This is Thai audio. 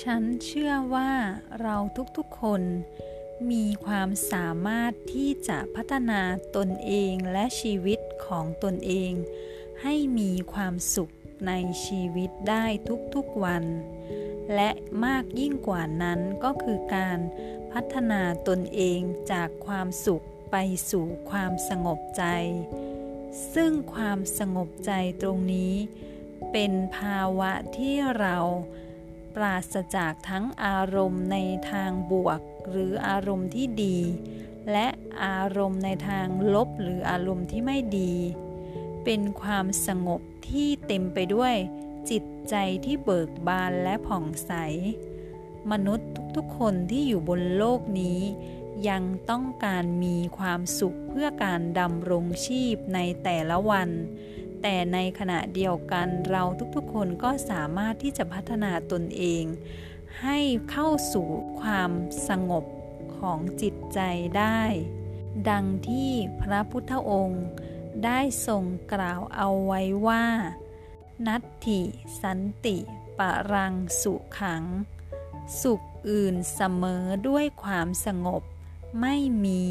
ฉันเชื่อว่าเราทุกๆคนมีความสามารถที่จะพัฒนาตนเองและชีวิตของตนเอง ให้มีความสุขในชีวิตได้ทุกๆวัน และมากยิ่งกว่านั้นก็คือการพัฒนาตนเองจากความสุขไปสู่ความสงบใจ ซึ่งความสงบใจตรงนี้ เป็นภาวะที่เรา ปราศจากทั้งอารมณ์ในทางบวก หรืออารมณ์ที่ดี และอารมณ์ในทางลบหรืออารมณ์ที่ไม่ดี เป็นความสงบที่เต็มไปด้วย จิตใจที่เบิกบานและผ่องใส มนุษย์ทุกๆคนที่อยู่บนโลกนี้ ยังต้องการมีความสุขเพื่อการดำรงชีพในแต่ละวัน แต่ในขณะเดียวกันเราทุกๆคนก็สามารถที่จะพัฒนาตนเอง ให้เข้าสู่ความสงบของจิตใจได้ ดังที่พระพุทธองค์ได้ทรงกล่าวเอาไว้ว่า นัตถิสันติปรังสุขัง สุขอื่นเสมอด้วยความสงบไม่มี